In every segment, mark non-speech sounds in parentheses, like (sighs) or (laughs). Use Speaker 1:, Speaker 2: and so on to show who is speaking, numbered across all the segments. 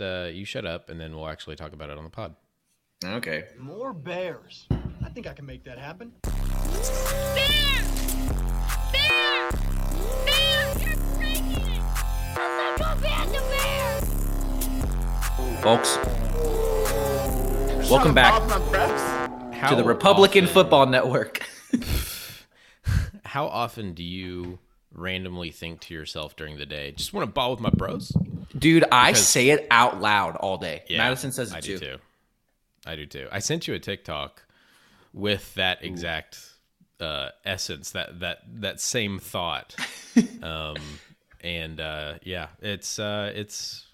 Speaker 1: uh, you shut up, and then we'll actually talk about it on the pod.
Speaker 2: Okay.
Speaker 3: More bears. I think I can make that happen.
Speaker 4: Bear! Bear! Bear! You're breaking it! Let's go back to bears!
Speaker 2: Folks, welcome back
Speaker 1: How
Speaker 2: to the Republican
Speaker 1: often-
Speaker 2: Football Network. (laughs)
Speaker 1: How often do you randomly think to yourself during the day, just want to ball with my bros?
Speaker 2: Dude, I
Speaker 1: Because-
Speaker 2: say it out loud all day.
Speaker 1: Yeah,
Speaker 2: Madison says it
Speaker 1: I
Speaker 2: too.
Speaker 1: do too. I do too. I sent you a TikTok with that exact uh, essence, that that that same thought. (laughs) um, and uh, yeah, it's uh, it's.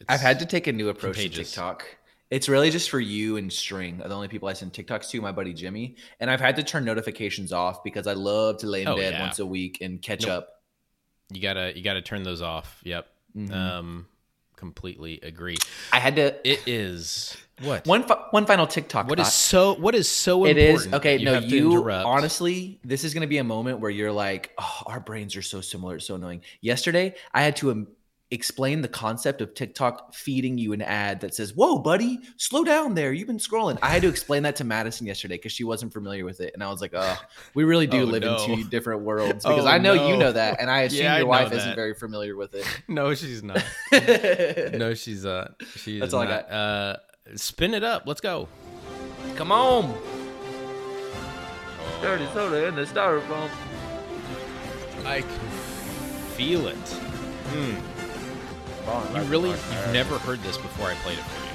Speaker 1: it's
Speaker 2: I've had to take a new approach
Speaker 1: Contagious.
Speaker 2: to TikTok. It's really just for you and String, are the only people I send TikToks to, my buddy Jimmy. And I've had to turn notifications off because I love to lay in
Speaker 1: Oh,
Speaker 2: bed
Speaker 1: yeah.
Speaker 2: once a week and catch
Speaker 1: Nope.
Speaker 2: up.
Speaker 1: you gotta you gotta turn those off. Yep.
Speaker 2: Mhm.
Speaker 1: Um, completely agree.
Speaker 2: I had to.
Speaker 1: It is what
Speaker 2: One, fi- one final TikTok.
Speaker 1: what is
Speaker 2: thought.
Speaker 1: so what is so
Speaker 2: It
Speaker 1: important.
Speaker 2: is okay.
Speaker 1: You
Speaker 2: no, you honestly, this is going to be a moment where you're like, "Oh, our brains are so similar. It's so annoying." Yesterday, I had to explain the concept of TikTok feeding you an ad that says, "Whoa, buddy, slow down there. You've been scrolling." I had to explain that to Madison yesterday because she wasn't familiar with it, and I was like, "Oh, we really do
Speaker 1: Oh,
Speaker 2: live
Speaker 1: no.
Speaker 2: in two different worlds." (laughs) Because
Speaker 1: Oh,
Speaker 2: I know you know that, and I (laughs) assume
Speaker 1: Yeah,
Speaker 2: your
Speaker 1: know
Speaker 2: wife
Speaker 1: that.
Speaker 2: isn't very familiar with it. (laughs)
Speaker 1: No, she's not. no, she's uh she
Speaker 2: That's
Speaker 1: is
Speaker 2: all I
Speaker 1: not. Uh spin it up. Let's go.
Speaker 2: Come on. Dirty soda in the styrofoam.
Speaker 1: I can feel it. Hmm. You really you've never heard this before I played it for you.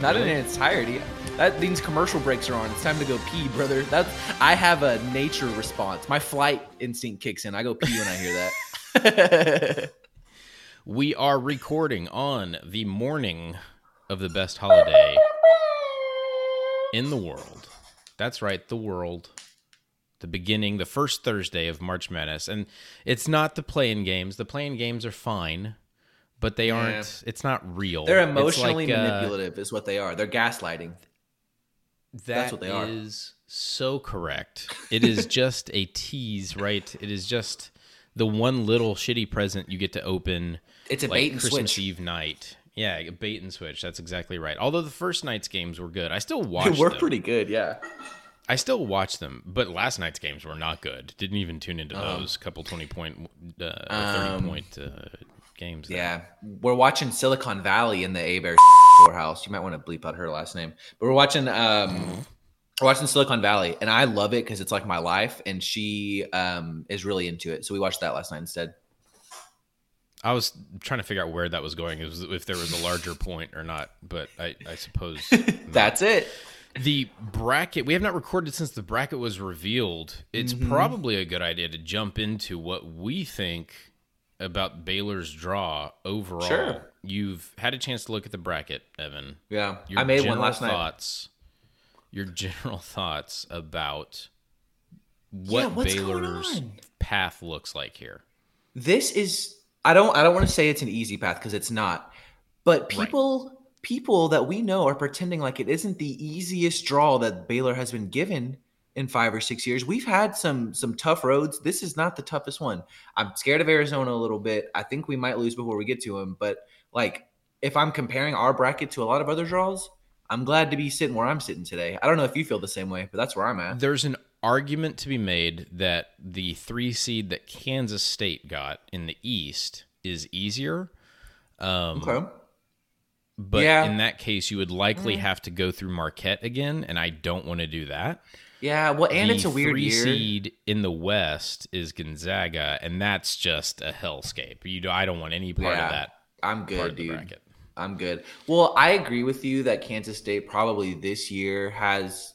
Speaker 2: Not
Speaker 1: Really?
Speaker 2: in its entirety. That means commercial breaks are on. It's time to go pee, brother. That's I have a nature response. My flight instinct kicks in. I go pee when I hear that. (laughs)
Speaker 1: We are recording on the morning of the best holiday in the world. That's right, the world. The beginning, the first Thursday of March Madness. And it's not the playing games. The playing games are fine, but they aren't it's not real.
Speaker 2: They're emotionally
Speaker 1: like, uh,
Speaker 2: manipulative, is what they are. They're gaslighting. That's what they are.
Speaker 1: is so correct. It is (laughs) just a tease, right? It is just the one little shitty present you get to open.
Speaker 2: It's a
Speaker 1: like
Speaker 2: bait and
Speaker 1: Christmas
Speaker 2: switch.
Speaker 1: Eve night. Yeah, a bait and switch. That's exactly right. Although the first night's games were good, I still (laughs) watched.
Speaker 2: They were
Speaker 1: them.
Speaker 2: pretty good, yeah.
Speaker 1: I still watch them, but last night's games were not good. Didn't even tune into
Speaker 2: Um,
Speaker 1: those couple twenty point, uh,
Speaker 2: Um,
Speaker 1: thirty point uh, games. there.
Speaker 2: Yeah, we're watching Silicon Valley in the A Bear whorehouse. (laughs) You might want to bleep out her last name, but we're watching um, we're watching Silicon Valley, and I love it because it's like my life, and she um is really into it. So we watched that last night instead.
Speaker 1: I was trying to figure out where that was going, if if there was a larger point or not, but I, I suppose (laughs)
Speaker 2: That's it.
Speaker 1: the bracket we have not recorded since the bracket was revealed it's
Speaker 2: Mm-hmm.
Speaker 1: probably a good idea to jump into what we think about baylor's draw overall
Speaker 2: Sure.
Speaker 1: you've had a chance to look at the bracket evan.
Speaker 2: Yeah,
Speaker 1: your
Speaker 2: I made one last night.
Speaker 1: thoughts your general thoughts about what
Speaker 2: going
Speaker 1: baylor's path looks like here.
Speaker 2: This is I don't I don't want to say it's an easy path because it's not, but people people that we know are pretending like it isn't the easiest draw that Baylor has been given in five or six years. We've had some some tough roads. This is not the toughest one. I'm scared of Arizona a little bit. I think we might lose before we get to them, but like if I'm comparing our bracket to a lot of other draws, I'm glad to be sitting where I'm sitting today. I don't know if you feel the same way, but that's where I'm at.
Speaker 1: There's an argument to be made that the three seed that Kansas State got in the East is easier. Um,
Speaker 2: Okay.
Speaker 1: But
Speaker 2: Yeah.
Speaker 1: in that case, you would likely have to go through Marquette again, and I don't want to do that.
Speaker 2: Yeah, well, and
Speaker 1: the
Speaker 2: it's a weird
Speaker 1: three
Speaker 2: year.
Speaker 1: seed in the West is Gonzaga, and that's just a hellscape. You, do, I don't want any part
Speaker 2: Yeah,
Speaker 1: of that
Speaker 2: I'm good, dude. I'm good. Well, I agree with you that Kansas State probably this year has.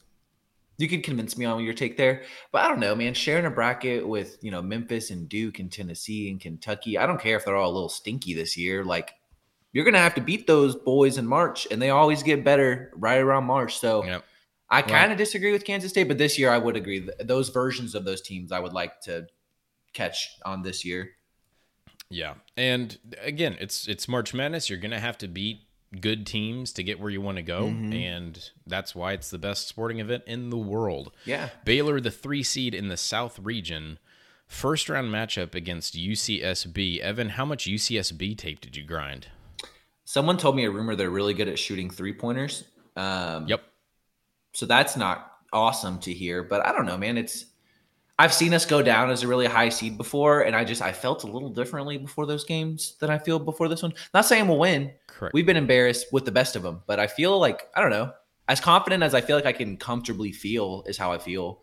Speaker 2: You could convince me on your take there, but I don't know, man. Sharing a bracket with you know Memphis and Duke and Tennessee and Kentucky, I don't care if they're all a little stinky this year. Like you're gonna have to beat those boys in March, and they always get better right around March. So
Speaker 1: Yep.
Speaker 2: I kind of disagree with Kansas State, but this year I would agree. Those versions of those teams I would like to catch on this year.
Speaker 1: Yeah, and again, it's it's March Madness. You're gonna have to beat good teams to get where you want to go,
Speaker 2: Mm-hmm.
Speaker 1: and that's why it's the best sporting event in the world.
Speaker 2: Yeah.
Speaker 1: Baylor, the three seed in the South region, first round matchup against UCSB. Evan, how much UCSB tape did you grind?
Speaker 2: Someone told me a rumor they're really good at shooting three pointers. Um,
Speaker 1: Yep.
Speaker 2: So that's not awesome to hear, but I don't know, man. It's I've seen us go down as a really high seed before, and I just I felt a little differently before those games than I feel before this one. Not saying we'll win.
Speaker 1: Correct.
Speaker 2: We've been embarrassed with the best of them, but I feel like I don't know. As confident as I feel like I can comfortably feel is how I feel.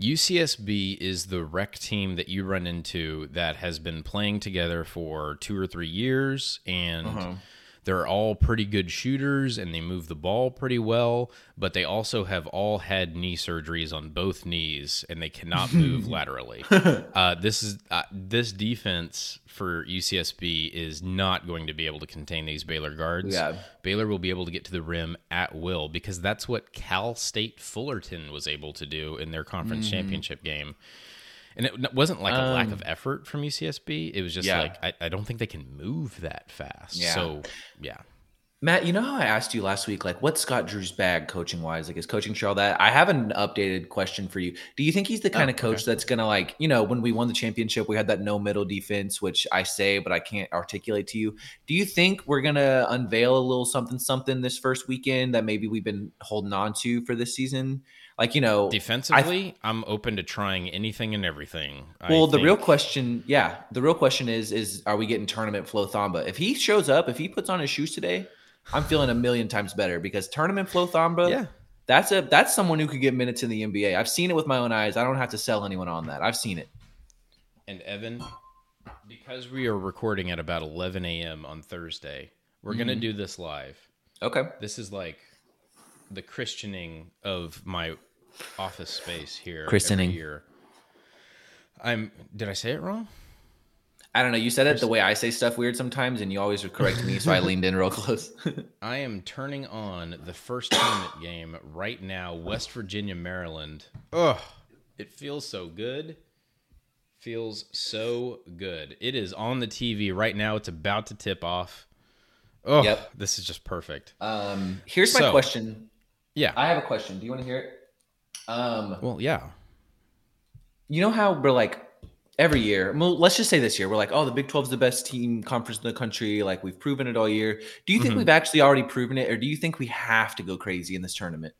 Speaker 1: UCSB is the rec team that you run into that has been playing together for two or three years, and
Speaker 2: Uh-huh.
Speaker 1: They're all pretty good shooters and they move the ball pretty well, but they also have all had knee surgeries on both knees and they cannot move (laughs) laterally. (laughs) Uh, this is uh, this defense for UCSB is not going to be able to contain these Baylor guards.
Speaker 2: Yeah.
Speaker 1: Baylor will be able to get to the rim at will because that's what Cal State Fullerton was able to do in their conference
Speaker 2: Mm-hmm.
Speaker 1: championship game. And it wasn't like a lack
Speaker 2: Um,
Speaker 1: of effort from UCSB. It was just
Speaker 2: Yeah.
Speaker 1: like I, I don't think they can move that fast.
Speaker 2: Yeah.
Speaker 1: So yeah.
Speaker 2: Matt, you know how I asked you last week, like, what's Scott Drew's bag coaching wise? Like, is coaching sure all that? I have an updated question for you. Do you think he's the kind
Speaker 1: Oh,
Speaker 2: of coach that's going to, like, you know, when we won the championship, we had that no middle defense, which I say, but I can't articulate to you. Do you think we're going to unveil a little something, something this first weekend that maybe we've been holding on to for this season? Like, you know,
Speaker 1: Defensively, I'm open to trying anything and everything. I
Speaker 2: well, the real question, yeah, the real question is, is are we getting tournament Flo Thamba? If he shows up, if he puts on his shoes today, I'm feeling a million times better because tournament Flo Thamba,
Speaker 1: Yeah.
Speaker 2: that's a that's someone who could get minutes in the NBA. I've seen it with my own eyes. I don't have to sell anyone on that. I've seen it.
Speaker 1: And Evan, because we are recording at about 11 a.m. on Thursday, we're
Speaker 2: Mm-hmm.
Speaker 1: going to do this live.
Speaker 2: Okay.
Speaker 1: This is like the christening of my office space here.
Speaker 2: Christening.
Speaker 1: year. I'm. Did I say it wrong?
Speaker 2: I don't know. You said it the way I say stuff weird sometimes, and you always correct me, so I leaned in real close. (laughs)
Speaker 1: I am turning on the first tournament game right now. West Virginia, Maryland. Ugh, it feels so good. Feels so good. It is on the TV right now. It's about to tip off. Oh,
Speaker 2: Yep.
Speaker 1: this is just perfect.
Speaker 2: um, here's my
Speaker 1: So-
Speaker 2: question.
Speaker 1: Yeah.
Speaker 2: I have a question. Do you want to hear it? Um,
Speaker 1: well, yeah.
Speaker 2: you know how we're like every year well, let's just say this year we're like oh the big 12 is the best team conference in the country like we've proven it all year do you think
Speaker 1: Mhm.
Speaker 2: we've actually already proven it or do you think we have to go crazy in this tournament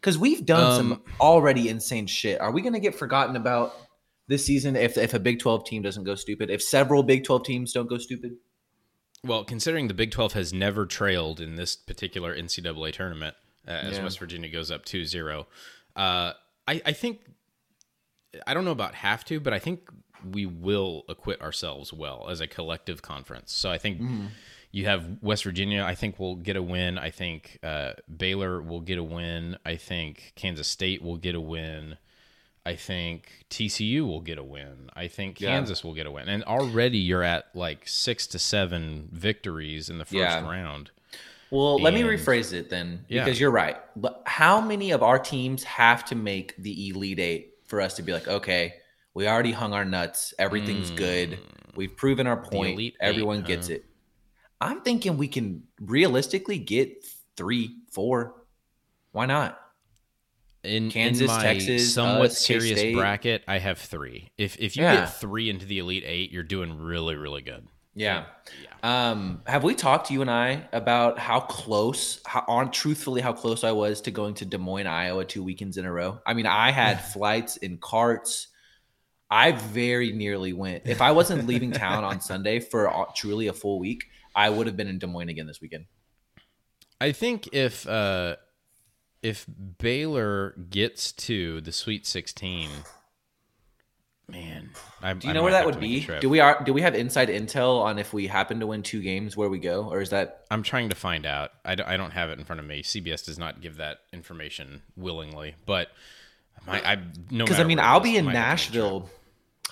Speaker 2: because we've done some
Speaker 1: Um,
Speaker 2: already insane shit are we going to get forgotten about this season if, if a big 12 team doesn't go stupid if several big 12 teams don't go stupid
Speaker 1: Well, considering the Big 12 has never trailed in this particular NCAA tournament, uh, as
Speaker 2: Yeah.
Speaker 1: West Virginia goes up 2 0, uh, I, I think, I don't know about have to, but I think we will acquit ourselves well as a collective conference. So I think you have West Virginia, I think we'll get a win. I think uh, Baylor will get a win. I think Kansas State will get a win. I think TCU will get a win. I think
Speaker 2: Yeah.
Speaker 1: Kansas will get a win. And already you're at like six to seven victories in the first
Speaker 2: Yeah. round. Well let me rephrase it then
Speaker 1: Yeah.
Speaker 2: because you're right but how many of our teams have to make the elite eight for us to be like okay we already hung our nuts everything's good mm. we've proven our point.
Speaker 1: Elite Eight,
Speaker 2: everyone gets
Speaker 1: huh?
Speaker 2: it i'm thinking we can realistically get three four why not
Speaker 1: In
Speaker 2: Kansas,
Speaker 1: in my
Speaker 2: Texas,
Speaker 1: somewhat
Speaker 2: us,
Speaker 1: serious
Speaker 2: K-State.
Speaker 1: bracket, I have three. If if you
Speaker 2: Yeah.
Speaker 1: get three into the Elite Eight, you're doing really really good.
Speaker 2: yeah
Speaker 1: Yeah.
Speaker 2: Um have we talked to you and i about how close how on truthfully how close i was to going to des moines iowa two weekends in a row? I mean i had (laughs) flights in carts. I very nearly went. If i wasn't leaving town on sunday for truly a full week i would have been in des moines again this weekend.
Speaker 1: I think if uh, if Baylor gets to the Sweet 16, man, I,
Speaker 2: do you know where that would be do we are do we have inside intel on if we happen to win two games where we go or is that
Speaker 1: I'm trying to find out. I, don't- I don't have it in front of me. CBS does not give that information willingly, but my, I no
Speaker 2: because I mean I'll be in
Speaker 1: my opinion is
Speaker 2: Nashville.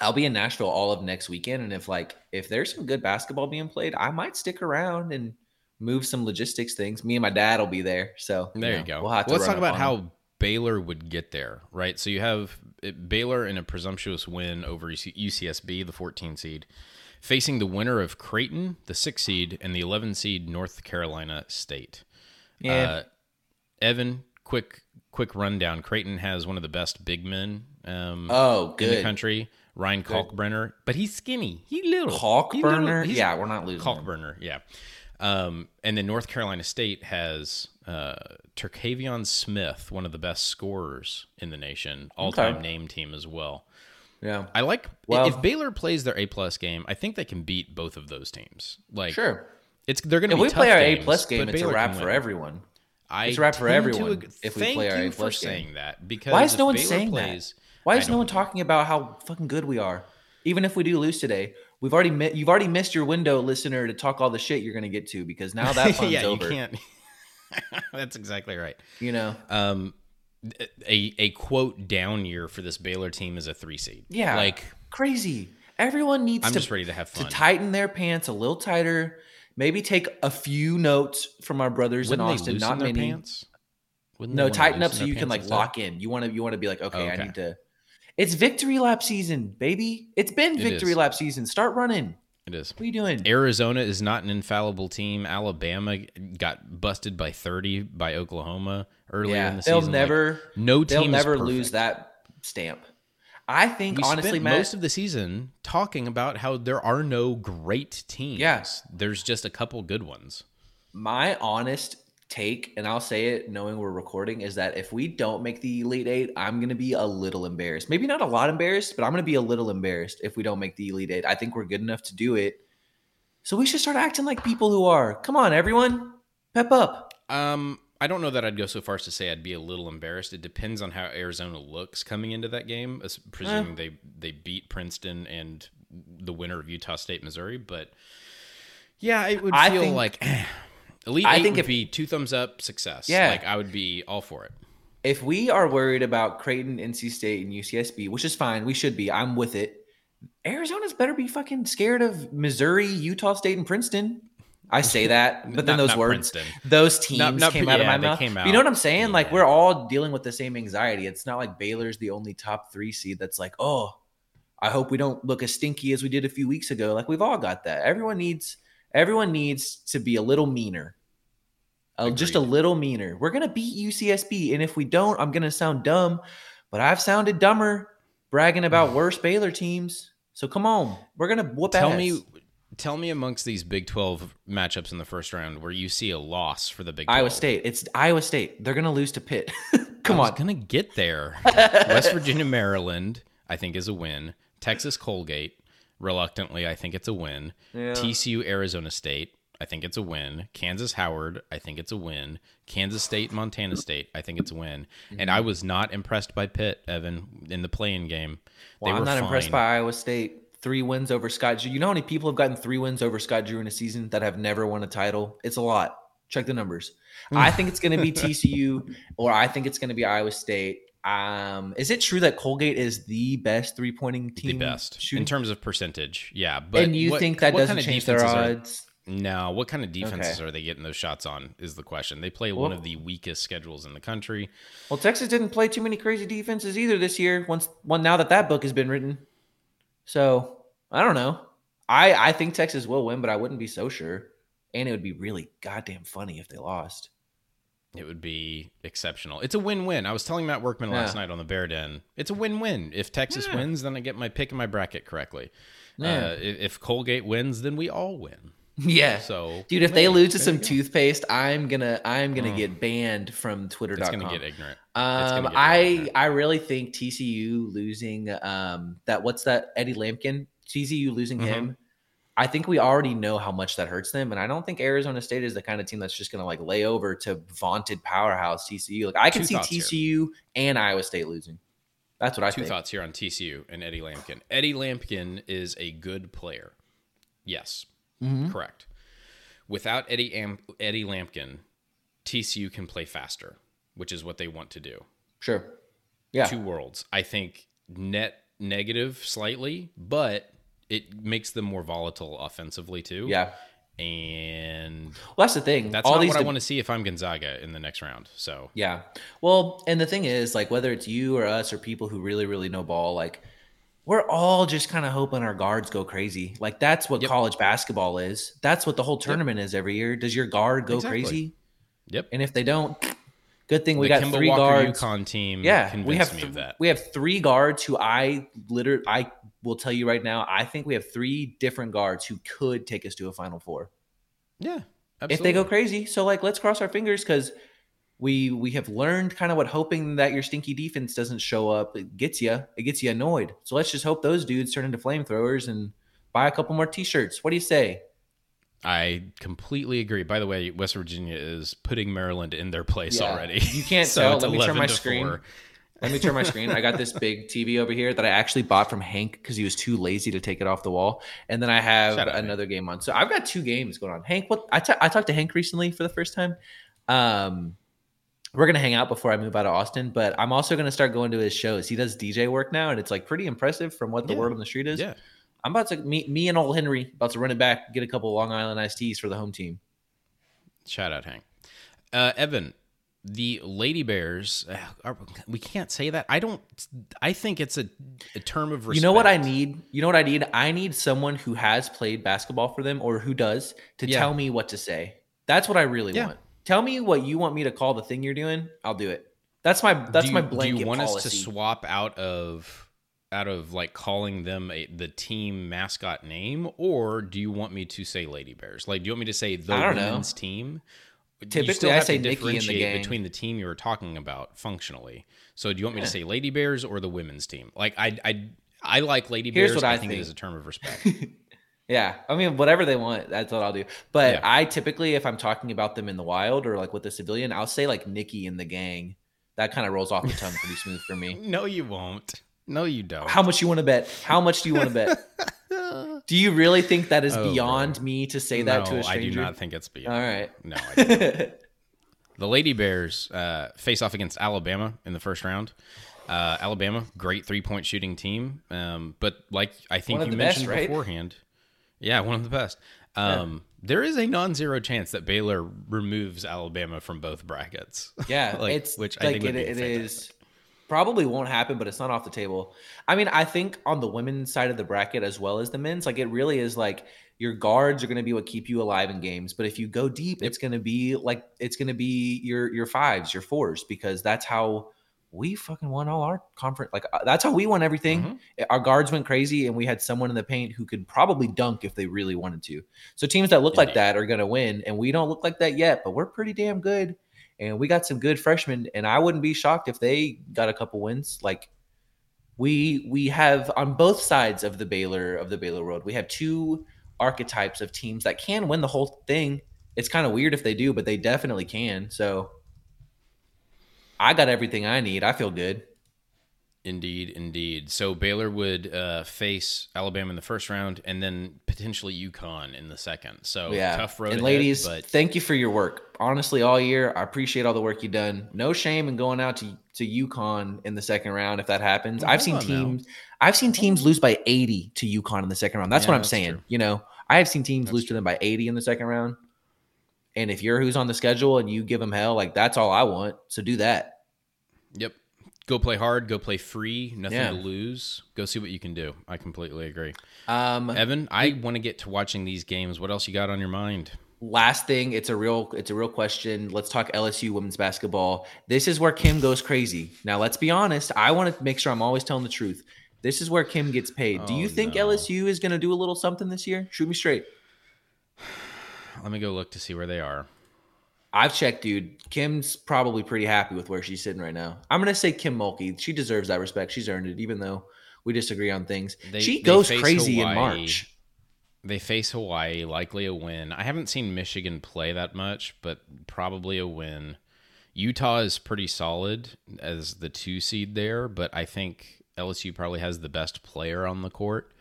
Speaker 2: I'll be in Nashville all of next weekend, and if like if there's some good basketball being played, I might stick around and move some logistics things. Me and my dad will be there, so
Speaker 1: There you,
Speaker 2: know,
Speaker 1: go.
Speaker 2: We'll have to
Speaker 1: Let's talk about
Speaker 2: on 'em.
Speaker 1: how Baylor would get there, right? So you have Baylor in a presumptuous win over UCSB, the 14 seed, facing the winner of Creighton, the 6 seed, and the 11 seed North Carolina State.
Speaker 2: yeah.
Speaker 1: Uh, Evan, quick quick rundown. Creighton has one of the best big men um,
Speaker 2: oh,
Speaker 1: in the country, Ryan
Speaker 2: Good.
Speaker 1: Kalkbrenner, but he's skinny. He little.
Speaker 2: Kalkbrenner?
Speaker 1: He little-
Speaker 2: Yeah, we're not losing. him.
Speaker 1: Kalkbrenner, yeah. Um, and then North Carolina State has uh, Terquavion Smith, one of the best scorers in the nation, all-time
Speaker 2: Okay.
Speaker 1: name team as well.
Speaker 2: Yeah.
Speaker 1: I like
Speaker 2: Well-
Speaker 1: if Baylor plays their A plus game. I think they can beat both of those teams. Like,
Speaker 2: Sure.
Speaker 1: it's they're going to
Speaker 2: If
Speaker 1: be
Speaker 2: we play our A plus game, it's a wrap for everyone.
Speaker 1: I
Speaker 2: It's a wrap for everyone if we play our A plus game.
Speaker 1: saying that because
Speaker 2: Why is no one
Speaker 1: Baylor
Speaker 2: saying
Speaker 1: plays,
Speaker 2: that? Why is no one
Speaker 1: know.
Speaker 2: talking about how fucking good we are? Even if we do lose today, we've already mi- you've already missed your window, listener, to talk all the shit you're gonna get to because now that (laughs) fun's
Speaker 1: yeah,
Speaker 2: over.
Speaker 1: you can't. (laughs) That's exactly right.
Speaker 2: You know,
Speaker 1: Um, a a quote down year for this Baylor team is a three seed.
Speaker 2: Yeah.
Speaker 1: like
Speaker 2: crazy. Everyone needs
Speaker 1: I'm
Speaker 2: to
Speaker 1: just ready to have fun.
Speaker 2: to tighten their pants a little tighter. Maybe take a few notes from our brothers
Speaker 1: Wouldn't
Speaker 2: in Austin, not many.
Speaker 1: pants? Wouldn't
Speaker 2: No, tighten up so you can like lock in. You want to you want to be like, okay, I
Speaker 1: okay.
Speaker 2: need to. It's victory lap season, baby. It's been victory
Speaker 1: is.
Speaker 2: lap season. Start running.
Speaker 1: It is.
Speaker 2: What are you doing?
Speaker 1: Arizona is not an infallible team. Alabama got busted by 30 by Oklahoma earlier
Speaker 2: yeah,
Speaker 1: in the
Speaker 2: they'll
Speaker 1: season. Like,
Speaker 2: never.
Speaker 1: no
Speaker 2: they'll
Speaker 1: team is
Speaker 2: never lose that stamp. I think
Speaker 1: We
Speaker 2: honestly,
Speaker 1: spent
Speaker 2: Matt.
Speaker 1: most of the season talking about how there are no great teams.
Speaker 2: Yeah.
Speaker 1: There's just a couple good ones.
Speaker 2: my honest take, and I'll say it knowing we're recording, is that if we don't make the Elite Eight, I'm going to be a little embarrassed. Maybe not a lot embarrassed, but I'm going to be a little embarrassed if we don't make the Elite Eight. I think we're good enough to do it. So we should start acting like people who are. Come on, everyone. Pep up.
Speaker 1: Um, I don't know that I'd go so far as to say I'd be a little embarrassed. It depends on how Arizona looks coming into that game,
Speaker 2: Eh.
Speaker 1: presuming they they beat Princeton and the winner of Utah State, Missouri. But yeah, it would
Speaker 2: I
Speaker 1: feel
Speaker 2: think-
Speaker 1: like (clears throat) Elite
Speaker 2: I think
Speaker 1: would
Speaker 2: if-
Speaker 1: be two thumbs up success.
Speaker 2: Yeah.
Speaker 1: like I would be all for it.
Speaker 2: If we are worried about Creighton, NC State, and UCSB, which is fine, we should be. I'm with it. Arizona's better be fucking scared of Missouri, Utah State, and Princeton. I say that, (laughs) but then those
Speaker 1: not
Speaker 2: words,
Speaker 1: Princeton.
Speaker 2: those teams
Speaker 1: Not- not-
Speaker 2: came out of my mouth. You know what. I'm saying? Like we're all dealing with the same anxiety. It's not like Baylor's the only top three seed that's like, oh, I hope we don't look as stinky as we did a few weeks ago. Like we've all got that. Everyone needs, everyone needs to be a little meaner. Uh, just a little meaner. We're gonna beat UCSB, and if we don't, I'm gonna sound dumb, but I've sounded dumber bragging about (sighs) worse Baylor teams. So come on, we're gonna whoop
Speaker 1: Tell
Speaker 2: ass.
Speaker 1: me, tell me amongst these Big Twelve matchups in the first round where you see a loss for the Big 12.
Speaker 2: Iowa State. It's Iowa State. They're gonna lose to Pitt. (laughs) come
Speaker 1: I
Speaker 2: on.
Speaker 1: gonna get there. (laughs) West Virginia, Maryland, I think is a win. Texas, Colgate, reluctantly, I think it's a win.
Speaker 2: Yeah.
Speaker 1: TCU, Arizona State, I think it's a win. Kansas, Howard, I think it's a win. Kansas State, Montana State, I think it's a win. And I mhm. was not impressed by Pitt, Evan, in the playing game.
Speaker 2: Well,
Speaker 1: they
Speaker 2: I'm
Speaker 1: were
Speaker 2: not impressed by Iowa State. Three wins over Scott Drew. You know how many people have gotten three wins over Scott Drew in a season that have never won a title? It's a lot. Check the numbers. I mm. think it's going to be TCU or I think it's going to be Iowa State. Um, is it true that Colgate is the best three pointing team?
Speaker 1: the best
Speaker 2: shooting?
Speaker 1: in terms of percentage. Yeah, but
Speaker 2: and you
Speaker 1: what-
Speaker 2: think that doesn't
Speaker 1: kind of
Speaker 2: change their
Speaker 1: are-
Speaker 2: odds?
Speaker 1: No, what kind of defenses
Speaker 2: Okay.
Speaker 1: are they getting those shots on? Is the question. They play one of the weakest schedules in the country.
Speaker 2: Well, Texas didn't play too many crazy defenses either this year. Once, one now that that book has been written, so I don't know. I I think Texas will win, but I wouldn't be so sure. And it would be really goddamn funny if they lost.
Speaker 1: It would be exceptional. It's a win-win. I was telling Matt Workman last night on the Bear Den. It's a win-win. If Texas
Speaker 2: Yeah.
Speaker 1: wins, then I get my pick in my bracket correctly.
Speaker 2: Yeah.
Speaker 1: Uh, if Colgate wins, then we all win.
Speaker 2: Yeah.
Speaker 1: So,
Speaker 2: Dude, if they
Speaker 1: hey,
Speaker 2: lose to some toothpaste, I'm gonna I'm gonna
Speaker 1: Mm.
Speaker 2: get banned from Twitter.com.
Speaker 1: it's gonna get ignorant.
Speaker 2: Um,
Speaker 1: get
Speaker 2: I
Speaker 1: ignorant.
Speaker 2: I really think TCU losing um that what's that Eddie Lampkin TCU losing
Speaker 1: Mhm.
Speaker 2: him. I think we already know how much that hurts them, and I don't think Arizona State is the kind of team that's just gonna like lay over to vaunted powerhouse TCU. Like I can
Speaker 1: Two
Speaker 2: see
Speaker 1: thoughts here.
Speaker 2: TCU and Iowa State losing. That's what I
Speaker 1: Two
Speaker 2: think.
Speaker 1: thoughts here on TCU and Eddie Lampkin. Eddie Lampkin is a good player. Yes,
Speaker 2: Mhm.
Speaker 1: correct. Without Eddie Am- Eddie Lampkin, TCU can play faster, which is what they want to do.
Speaker 2: Sure. Yeah.
Speaker 1: Two worlds. I think net negative slightly, but it makes them more volatile offensively too.
Speaker 2: Yeah.
Speaker 1: and
Speaker 2: Well, that's the thing.
Speaker 1: that's
Speaker 2: All these
Speaker 1: what I want to see if I'm Gonzaga in the next round. So
Speaker 2: Yeah. Well, and the thing is, like, whether it's you or us or people who really, really know ball, like, we're all just kind of hoping our guards go crazy. Like, that's what
Speaker 1: Yep.
Speaker 2: college basketball is. That's what the whole tournament is every year. Does your guard go
Speaker 1: Exactly.
Speaker 2: crazy?
Speaker 1: yep,
Speaker 2: And if they don't, good thing we
Speaker 1: the
Speaker 2: got
Speaker 1: Kemba
Speaker 2: three
Speaker 1: Walker
Speaker 2: guards.
Speaker 1: UConn team.
Speaker 2: yeah, we have th- we have three guards who I literally I will tell you right now. I think we have three different guards who could take us to a Final Four.
Speaker 1: Yeah,
Speaker 2: if they go crazy. So like, let's cross our fingers because we we have learned kind of what hoping that your stinky defense doesn't show up it gets you. It gets you annoyed. So let's just hope those dudes turn into flamethrowers and buy a couple more t-shirts. What do you say?
Speaker 1: I completely agree. By the way, West Virginia is putting Maryland in their place
Speaker 2: Yeah.
Speaker 1: already.
Speaker 2: You (laughs) can't
Speaker 1: So
Speaker 2: tell. Let me turn my screen.
Speaker 1: four.
Speaker 2: Let me turn my screen. I got this (laughs) big TV over here that I actually bought from Hank because he was too lazy to take it off the wall. And then I have
Speaker 1: out,
Speaker 2: another game on. So I've got two games going on. Hank, what I talked to Hank recently for the first time. Um, we're gonna hang out before I move out of Austin, but I'm also gonna start going to his shows. He does DJ work now, and it's like pretty impressive from what the
Speaker 1: Yeah.
Speaker 2: word on the street is.
Speaker 1: Yeah.
Speaker 2: I'm about to meet me and old Henry about to run it back, get a couple Long Island iced teas for the home team.
Speaker 1: Shout out, Hank. Uh, Evan, the Lady Bears. Uh, are, we can't say that. I don't. I think it's a, a term of respect.
Speaker 2: You know what I need? You know what I need? I need someone who has played basketball for them or who does to
Speaker 1: Yeah.
Speaker 2: tell me what to say. That's what I really
Speaker 1: Yeah.
Speaker 2: want. Tell me what you want me to call the thing you're doing. I'll do it. That's my that's
Speaker 1: you,
Speaker 2: my blanket
Speaker 1: Do you want
Speaker 2: policy.
Speaker 1: us to swap out of out of like calling them a, the team mascot name, or do you want me to say Lady Bears? Like, do you want me to say the
Speaker 2: I don't know.
Speaker 1: women's team?
Speaker 2: Typically, I say and the
Speaker 1: differentiate between the team you were talking about functionally. So, do you want me
Speaker 2: Yeah.
Speaker 1: to say Lady Bears or the women's team? Like, I I I like Lady
Speaker 2: Here's
Speaker 1: Bears.
Speaker 2: what I
Speaker 1: think, it
Speaker 2: think.
Speaker 1: is a term of respect. (laughs)
Speaker 2: yeah, I mean whatever they want, that's what I'll do. But
Speaker 1: Yeah.
Speaker 2: I typically, if I'm talking about them in the wild or like with a civilian, I'll say like Nikki and the gang. That kind of rolls off the tongue pretty smooth for me. (laughs)
Speaker 1: no, you won't. No, you don't.
Speaker 2: How much you want to bet? How much do you want to bet? (laughs) Do you really think that is
Speaker 1: Oh,
Speaker 2: beyond
Speaker 1: bro.
Speaker 2: me to say that to a stranger?
Speaker 1: I do not think it's beyond.
Speaker 2: All right.
Speaker 1: No, I. (laughs) The Lady Bears uh, face off against Alabama in the first round. Uh, Alabama, great three point shooting team, um, but like I think you
Speaker 2: the best,
Speaker 1: mentioned
Speaker 2: right?
Speaker 1: beforehand, yeah, one of the best. Um, There is a non-zero chance that Baylor removes Alabama from both brackets.
Speaker 2: Yeah, (laughs)
Speaker 1: Like,
Speaker 2: it's
Speaker 1: which I
Speaker 2: like
Speaker 1: think would
Speaker 2: it, it is probably won't happen, but it's not off the table. I mean, I think on the women's side of the bracket as well as the men's, like it really is like your guards are going to be what keep you alive in games. But if you go deep, it's going to be like it's going to be your your fives, your fours, because that's how we fucking won all our conference. Like uh, that's how we won everything.
Speaker 1: Mm-hmm.
Speaker 2: Our guards went crazy, and we had someone in the paint who could probably dunk if they really wanted to. So teams that look like
Speaker 1: Indeed.
Speaker 2: that are going to win, and we don't look like that yet, but we're pretty damn good and we got some good freshmen and i wouldn't be shocked if they got a couple wins. Like we we have on both sides of the baylor of the baylor road we have two archetypes of teams that can win the whole thing. It's kind of weird if they do but they definitely can. So i got everything i need. I feel good
Speaker 1: Indeed, indeed. So Baylor would uh, face Alabama in the first round, and then potentially UConn in the second. So
Speaker 2: yeah
Speaker 1: tough road.
Speaker 2: and ladies
Speaker 1: but
Speaker 2: thank you for your work honestly all year i appreciate all the work you've done no shame in going out to to UConn in the second round if that happens
Speaker 1: Well,
Speaker 2: i've seen
Speaker 1: on now.
Speaker 2: teams i've seen teams lose by 80 to UConn in the second round that's
Speaker 1: Yeah,
Speaker 2: what i'm
Speaker 1: that's
Speaker 2: saying
Speaker 1: true.
Speaker 2: you know i have seen teams
Speaker 1: That's
Speaker 2: lose to them by 80 in the second round and if you're who's on the schedule and you give them hell like that's all i want so do that
Speaker 1: Yep. Go play hard. Go play free. Nothing
Speaker 2: Yeah.
Speaker 1: to lose. Go see what you can do. I completely agree.
Speaker 2: um
Speaker 1: Evan, I want to get to watching these games. What else you got on your mind?
Speaker 2: last thing it's a real it's a real question let's talk lsu women's basketball this is where kim goes crazy now let's be honest i want to make sure i'm always telling the truth this is where kim gets paid do
Speaker 1: Oh,
Speaker 2: you think
Speaker 1: no.
Speaker 2: lsu is going to do a little something this year shoot me straight (sighs)
Speaker 1: Let me go look to see where they are.
Speaker 2: I've checked dude. Kim's probably pretty happy with where she's sitting right now. I'm going to say kim mulkey. She deserves that respect. She's earned it even though we disagree on things.
Speaker 1: They-
Speaker 2: she goes crazy in march.
Speaker 1: They face Hawaii, likely a win. I haven't seen Michigan play that much, but probably a win. Utah is pretty solid as the two seed there, but I think LSU probably has the best player on the court.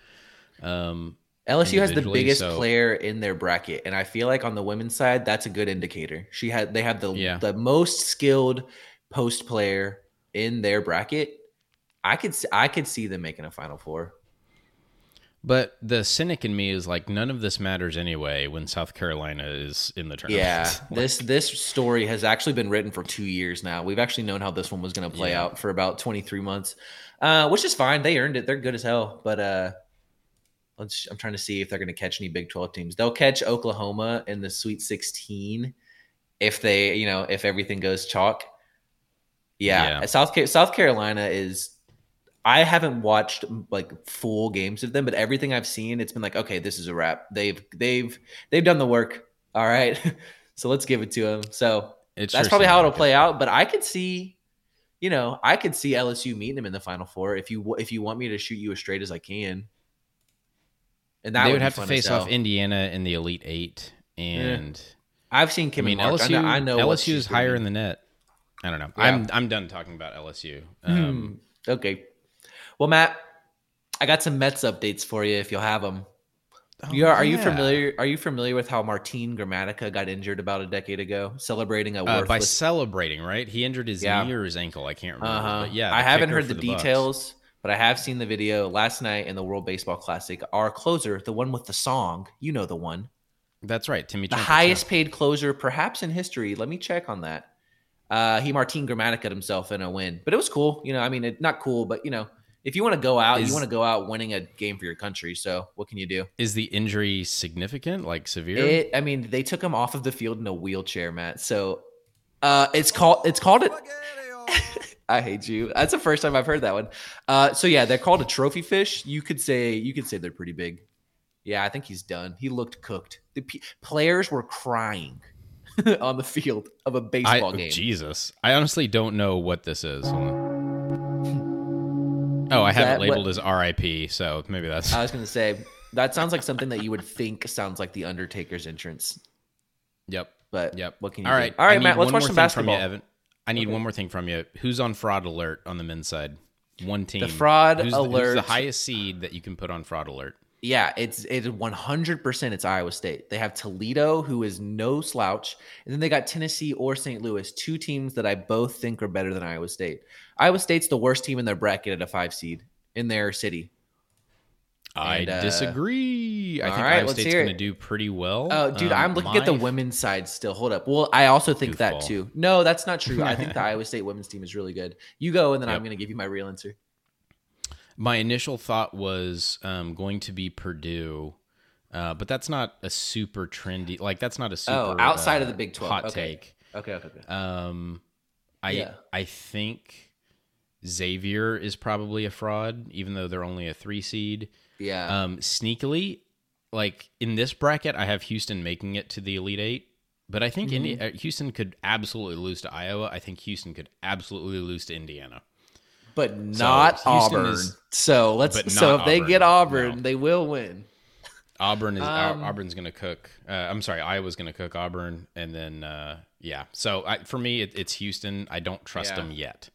Speaker 1: Um,
Speaker 2: LSU has the biggest
Speaker 1: so-
Speaker 2: player in their bracket, and I feel like on the women's side, that's a good indicator. She had they have the
Speaker 1: Yeah.
Speaker 2: the most skilled post player in their bracket. I could I could see them making a Final Four.
Speaker 1: but the cynic in me is like, none of this matters anyway when South Carolina is in the tournament.
Speaker 2: Yeah, (laughs)
Speaker 1: Like,
Speaker 2: this this story has actually been written for two years now. We've actually known how this one was going to play
Speaker 1: Yeah.
Speaker 2: out for about twenty three months, uh, which is fine. They earned it. They're good as hell. But uh, let's. I'm trying to see if they're going to catch any Big Twelve teams. They'll catch Oklahoma in the Sweet Sixteen if they, you know, if everything goes chalk. Yeah,
Speaker 1: Yeah.
Speaker 2: South South Carolina is. I haven't watched like full games of them, but everything I've seen, it's been like, okay, this is a wrap. They've they've they've done the work. All right. (laughs) So let's give it to them. So
Speaker 1: It
Speaker 2: that's
Speaker 1: sure
Speaker 2: probably how it'll
Speaker 1: like it.
Speaker 2: play out. But I could see, you know, I could see LSU meeting him in the Final Four if you if you want me to shoot you as straight as I can. And that
Speaker 1: they
Speaker 2: would,
Speaker 1: would have to face off. Indiana in the Elite Eight, and
Speaker 2: I've seen Kim
Speaker 1: I mean
Speaker 2: Mark.
Speaker 1: LSU.
Speaker 2: I know, I know
Speaker 1: LSU is higher in the net. I don't know.
Speaker 2: Yeah.
Speaker 1: I'm I'm done talking about LSU. Um,
Speaker 2: Hmm. Okay. Well, Matt, I got some Mets updates for you if you'll have them.
Speaker 1: oh,
Speaker 2: you are, are you
Speaker 1: yeah.
Speaker 2: familiar? Are you familiar with how Martin Gramatica got injured about a decade ago, celebrating a
Speaker 1: Uh, by celebrating, right? He injured his
Speaker 2: Yeah.
Speaker 1: knee or his ankle. I can't remember.
Speaker 2: uh-huh.
Speaker 1: But yeah,
Speaker 2: I haven't heard the,
Speaker 1: Bucks.
Speaker 2: details, but I have seen the video last night in the World Baseball Classic. Our closer, the one with the song, you know the one,
Speaker 1: That's right, Timmy.
Speaker 2: the highest paid closer perhaps in history. Let me check on that. Uh, he Martin Gramatica himself in a win, but it was cool. You know, I mean, it, not cool, but you know, if you want to go out,
Speaker 1: Is-
Speaker 2: you want to go out winning a game for your country. So what can you do?
Speaker 1: Is the injury significant, like severe?
Speaker 2: It, I mean, they took him off of the field in a wheelchair, Matt. So uh, it's called it's called it. I hate you. That's the first time I've heard that one. Uh, so yeah, they're called a trophy fish. You could say you could say they're pretty big. Yeah, I think he's done. He looked cooked. The p- players were crying (laughs) on the field of a baseball game.
Speaker 1: Jesus, I honestly don't know what this is. Oh, I have it
Speaker 2: what-
Speaker 1: labeled as RIP, so maybe that's.
Speaker 2: I was gonna say that sounds like something that you would think sounds like the Undertaker's entrance.
Speaker 1: yep.
Speaker 2: But
Speaker 1: Yep.
Speaker 2: what can you
Speaker 1: All
Speaker 2: do?
Speaker 1: right.
Speaker 2: All
Speaker 1: I
Speaker 2: Matt. Let's watch some basketball.
Speaker 1: You, Evan. I need
Speaker 2: Okay.
Speaker 1: one more thing from you. Who's on fraud alert on the men's side? One team.
Speaker 2: fraud
Speaker 1: who's The, who's
Speaker 2: alert-
Speaker 1: the highest seed that you can put on fraud alert?
Speaker 2: Yeah, it's it's one hundred percent. It's Iowa State. They have Toledo, who is no slouch, and then they got Tennessee or St. Louis, two teams that I both think are better than Iowa State. Iowa State's the worst team in their bracket at a five seed in their city.
Speaker 1: I
Speaker 2: And, uh,
Speaker 1: disagree. I think
Speaker 2: right,
Speaker 1: Iowa State's going to do pretty well.
Speaker 2: Oh, dude,
Speaker 1: Um,
Speaker 2: I'm looking at the women's side still. Hold up. Well, I also think that too. No, that's not true. I think the (laughs) Iowa State women's team is really good. You go, and then I'm going to give you my real answer.
Speaker 1: My initial thought was um, going to be Purdue, uh, but that's not a super trendy. Like that's not a super
Speaker 2: Oh, outside of
Speaker 1: uh,
Speaker 2: the Big 12.
Speaker 1: hot
Speaker 2: Okay.
Speaker 1: take.
Speaker 2: Okay, okay, okay.
Speaker 1: Um, I
Speaker 2: Yeah.
Speaker 1: I think Xavier is probably a fraud, even though they're only a three seed.
Speaker 2: Yeah.
Speaker 1: Um, sneakily, like in this bracket, I have Houston making it to the Elite Eight. But I think
Speaker 2: Mm-hmm.
Speaker 1: uh, Houston could absolutely lose to Iowa. I think Houston could absolutely lose to Indiana.
Speaker 2: but not
Speaker 1: Houston
Speaker 2: Auburn.
Speaker 1: is-
Speaker 2: so let's. So if
Speaker 1: not
Speaker 2: they get Auburn,
Speaker 1: no.
Speaker 2: they will win.
Speaker 1: Auburn is
Speaker 2: Um,
Speaker 1: Auburn's going to cook. Uh, I'm sorry, Iowa's going to cook Auburn, and then uh, yeah. So I, for me, it, it's Houston. I don't trust
Speaker 2: Yeah.
Speaker 1: them yet.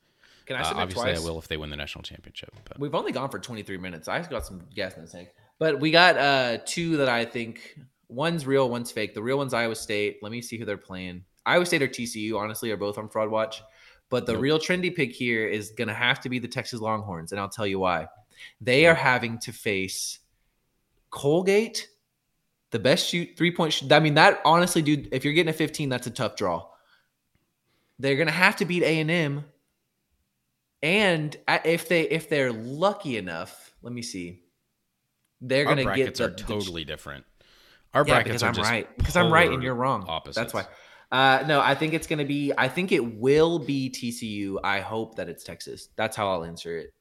Speaker 2: Can I
Speaker 1: Uh, obviously,
Speaker 2: twice?
Speaker 1: I will if they win the national championship. But
Speaker 2: We've only gone for 23 minutes. I've got some gas in the tank. But we got uh two that I think one's real, one's fake. The real one's Iowa State. Let me see who they're playing. Iowa State or TCU, honestly, are both on fraud watch. But the
Speaker 1: Nope.
Speaker 2: real trendy pick here is going to have to be the Texas Longhorns, and I'll tell you why. They are having to face Colgate, the best shoot three point. Shoot. I mean, that honestly, dude, if you're getting a 15, that's a tough draw. They're going to have to beat A and M, and if they if they're lucky enough, let me see, they're going to get
Speaker 1: brackets
Speaker 2: the,
Speaker 1: are
Speaker 2: the-
Speaker 1: totally different. Our
Speaker 2: yeah,
Speaker 1: brackets
Speaker 2: because
Speaker 1: are
Speaker 2: I'm
Speaker 1: just
Speaker 2: right. Because I'm right and you're wrong.
Speaker 1: Opposites.
Speaker 2: That's why. Uh, no, I think it's going to be. I think it will be TCU. I hope that it's Texas. That's how I'll answer it.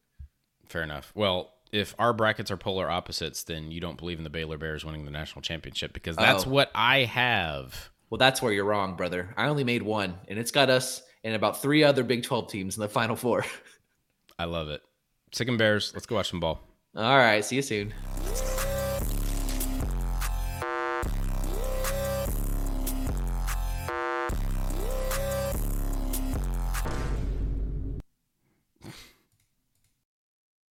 Speaker 1: Fair enough. Well, if our brackets are polar opposites, then you don't believe in the Baylor Bears winning the national championship because that's
Speaker 2: Oh.
Speaker 1: what I have.
Speaker 2: Well, that's where you're wrong, brother. I only made one, and it's got us and about three other Big 12 teams in the Final Four. (laughs)
Speaker 1: I love it. Sick and Bears. Let's go watch some ball.
Speaker 2: All right. See you soon.